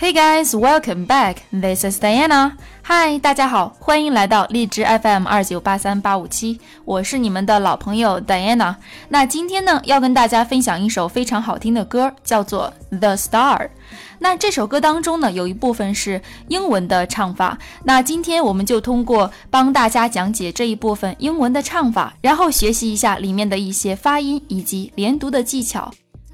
Hey guys, welcome back. This is Diana. Hi，大家好，欢迎来到荔枝 FM 二九八三八五七，我是你们的老朋友 Diana。那今天呢，要跟大家分享一首非常好听的歌，叫做《The Star》。那这首歌当中呢，有一部分是英文的唱法。那今天我们就通过帮大家讲解这一部分英文的唱法，然后学习一下里面的一些发音以及连读的技巧。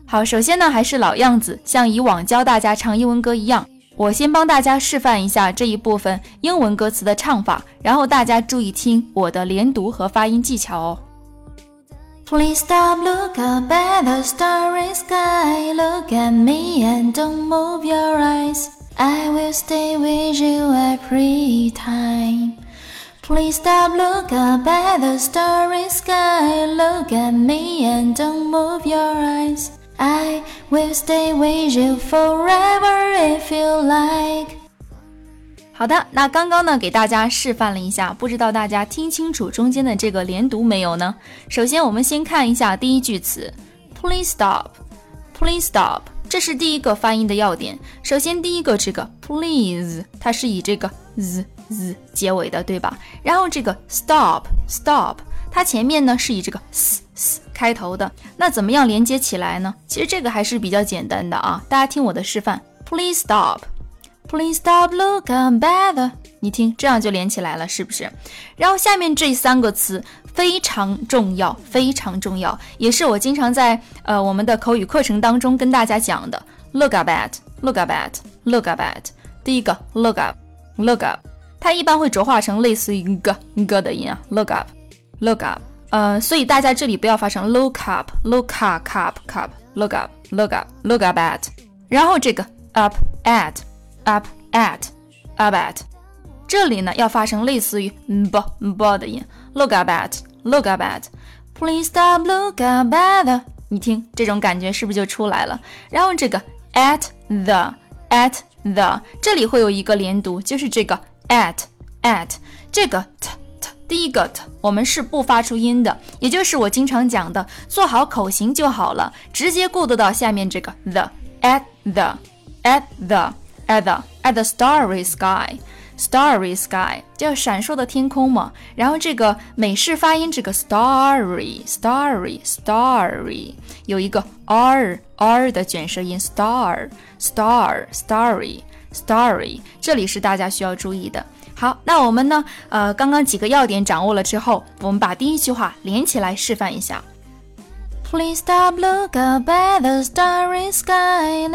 好，首先呢，还是老样子，像以往教大家唱英文歌一样，我先帮大家示范一下这一部分英文歌词的唱法，然后大家注意听我的连读和发音技巧哦。Please stop, look up at the starry sky, look at me and don't move your eyes. I will stay with you every time. Please stop, look up at the starry sky, look at me and don't move your eyes. I will stay with you forever if you like。好的，那刚刚呢给大家示范了一下，不知道大家听清楚中间的这个连读没有呢？首先我们先看一下第一句词，Please stop，Please stop，这是第一个发音的要点。首先第一个这个 Please，它是以这个 z z 结尾的，对吧？然后这个 Stop，Stop。它前面呢是以这个 s s 开头的，那怎么样连接起来呢？其实这个还是比较简单的啊，大家听我的示范。Please stop, please stop, look I'm better。你听，这样就连起来了，是不是？然后下面这三个词非常重要，非常重要，也是我经常在呃我们的口语课程当中跟大家讲的。Look up at, look up at, look up at。第一个 look up, look up，它一般会浊化成类似于 g g 的音啊，look up。Look up，呃，所以大家这里不要发成 look up，look up，up，up，look up，look up，look up at，然后这个 up at，up at，up at，这里呢要发成类似于 b b 的音，look up at，look up at，please stop，look up at，你听这种感觉是不是就出来了？然后这个 at the，at the，这里会有一个连读，就是这个 at at 这个 t。 第一个 t 我们是不发出音的，也就是我经常讲的，做好口型就好了，直接过渡到下面这个 the at the at the at the at the starry sky starry sky 叫闪烁的天空嘛。然后这个美式发音这个 starry starry starry 有一个 r r 的卷舌音 star star starry starry，这里是大家需要注意的。好，那我们呢？呃，刚刚几个要点掌握了之后，我们把第一句话连起来示范一下。Please stop, look up at the starry sky.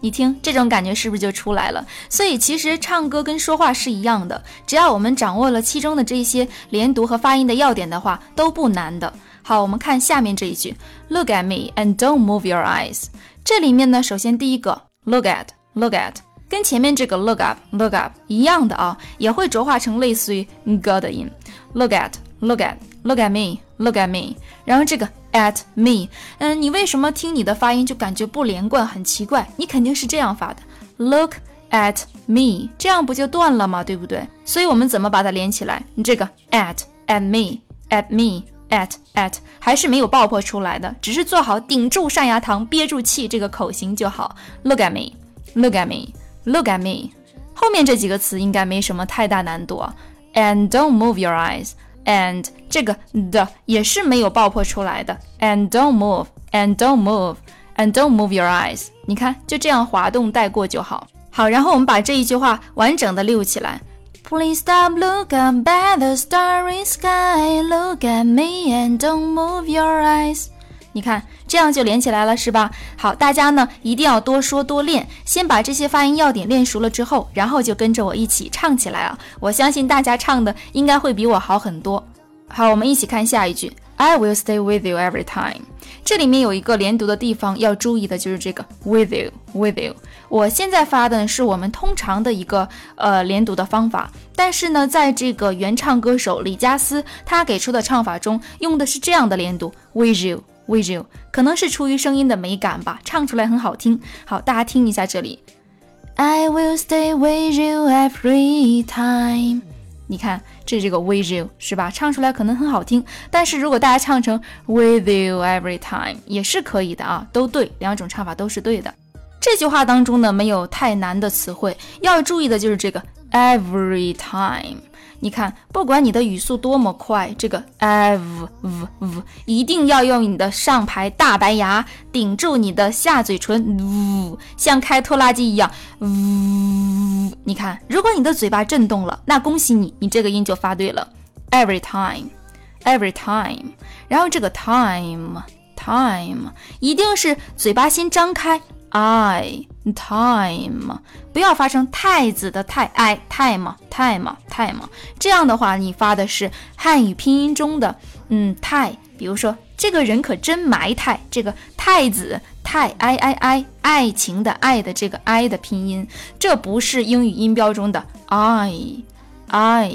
你听，这种感觉是不是就出来了？所以其实唱歌跟说话是一样的，只要我们掌握了其中的这些连读和发音的要点的话，都不难的。好，我们看下面这一句：Look at me and don't move your eyes。这里面呢，首先第一个，look at，look at。跟前面这个 look up look up 一样的啊，也会浊化成类似于 g 的音。Look at look at look at me look at me，然后这个 at me，嗯，你为什么听你的发音就感觉不连贯，很奇怪？你肯定是这样发的，look at me，这样不就断了吗？对不对？所以我们怎么把它连起来？你这个 at at me at me at at 还是没有爆破出来的，只是做好顶住上牙膛，憋住气这个口型就好。Look at me look at me。Look at me，后面这几个词应该没什么太大难度啊。And don't move your eyes，and 这个的也是没有爆破出来的。And don't move，and don't move，and don't move your eyes。你看，就这样滑动带过就好。好，然后我们把这一句话完整的溜起来。Please stop, look up at the starry sky, look at me and don't move your eyes。你看，这样就连起来了，是吧？好，大家呢一定要多说多练，先把这些发音要点练熟了之后，然后就跟着我一起唱起来啊！我相信大家唱的应该会比我好很多。好，我们一起看下一句：I will stay with you every time。这里面有一个连读的地方要注意的，就是这个 with you，with you。我现在发的是我们通常的一个呃连读的方法，但是呢，在这个原唱歌手李佳思他给出的唱法中，用的是这样的连读 with you。With you，可能是出于声音的美感吧，唱出来很好听。好，大家听一下这里。I will stay with you every time。你看，这是这个 with you 是吧？唱出来可能很好听，但是如果大家唱成 with you every time 也是可以的啊，都对，两种唱法都是对的。这句话当中呢，没有太难的词汇，要注意的就是这个 every time。你看，不管你的语速多么快，这个 ev v v 一定要用你的上排大白牙顶住你的下嘴唇，呜，像开拖拉机一样，呜。你看，如果你的嘴巴震动了，那恭喜你，你这个音就发对了。Every time，every time，然后这个 time，time 一定是嘴巴先张开。I time 不要发成太子的太 I time time time 这样的话，你发的是汉语拼音中的嗯太，比如说这个人可真埋汰，这个太子太 I I I 爱情的爱的这个 I 的拼音，这不是英语音标中的 I I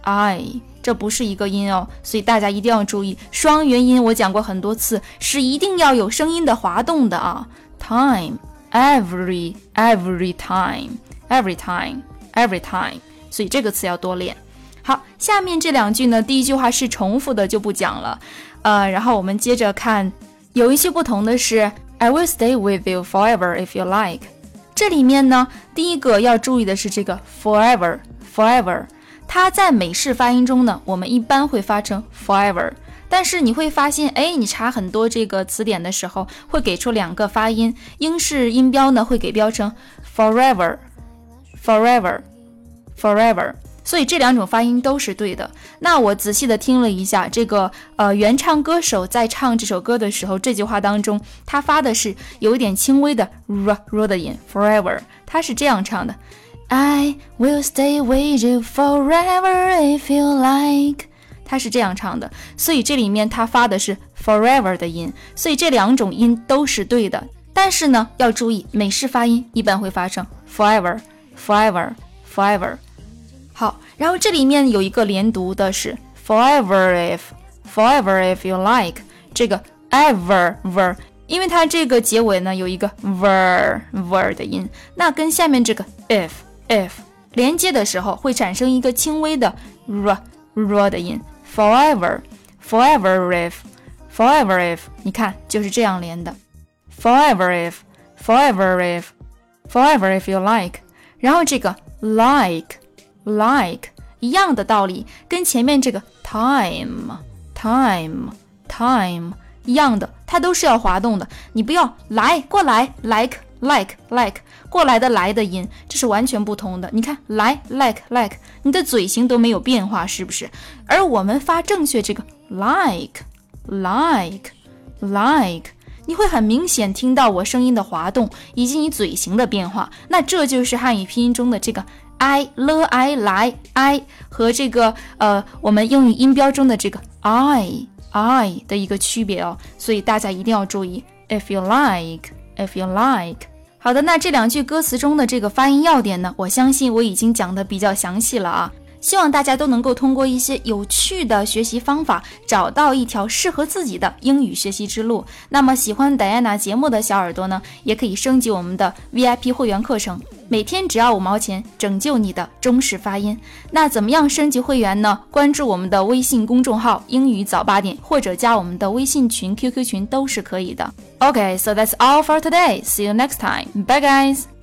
I，这不是一个音哦，所以大家一定要注意双元音，我讲过很多次，是一定要有声音的滑动的啊。Time every every time every time every time，所以这个词要多练。好，下面这两句呢，第一句话是重复的，就不讲了。呃，然后我们接着看，有一些不同的是，I will stay with you forever if you like。这里面呢，第一个要注意的是这个 forever forever，它在美式发音中呢，我们一般会发成 forever。但是你会发现，哎，你查很多这个词典的时候，会给出两个发音，英式音标呢会给标成 forever，forever，forever，所以这两种发音都是对的。那我仔细的听了一下，这个呃原唱歌手在唱这首歌的时候，这句话当中他发的是有一点轻微的 r r 的音，forever，他是这样唱的：I will stay with you forever if you like。他是这样唱的，所以这里面他发的是 forever 的音，所以这两种音都是对的。但是呢，要注意美式发音一般会发成 forever，forever，forever。好，然后这里面有一个连读的是 forever if，forever if you like，这个 ever ver，因为它这个结尾呢有一个 ver ver 的音，那跟下面这个 if if 连接的时候会产生一个轻微的 r r 的音。Forever, forever if, forever if，你看就是这样连的。Forever if, forever if, forever if you like。然后这个 like, like 一样的道理，跟前面这个 time, time, time 一样的，它都是要滑动的。你不要来过来 like。 过来的来的音，这是完全不同的。你看来 like like，你的嘴型都没有变化，是不是？而我们发正确这个 like like like，你会很明显听到我声音的滑动以及你嘴型的变化。那这就是汉语拼音中的这个 i l i 来 i 和这个呃我们英语音标中的这个 i i 的一个区别哦。所以大家一定要注意，if you like if you like。好的，那这两句歌词中的这个发音要点呢，我相信我已经讲的比较详细了啊。希望大家都能够通过一些有趣的学习方法，找到一条适合自己的英语学习之路。那么，喜欢戴安娜节目的小耳朵呢，也可以升级我们的 VIP 会员课程，每天只要五毛钱，拯救你的中式发音。那怎么样升级会员呢？关注我们的微信公众号“英语早八点”，或者加我们的微信群、QQ 群都是可以的。OK，so that's all for today. See you next time. Bye, guys.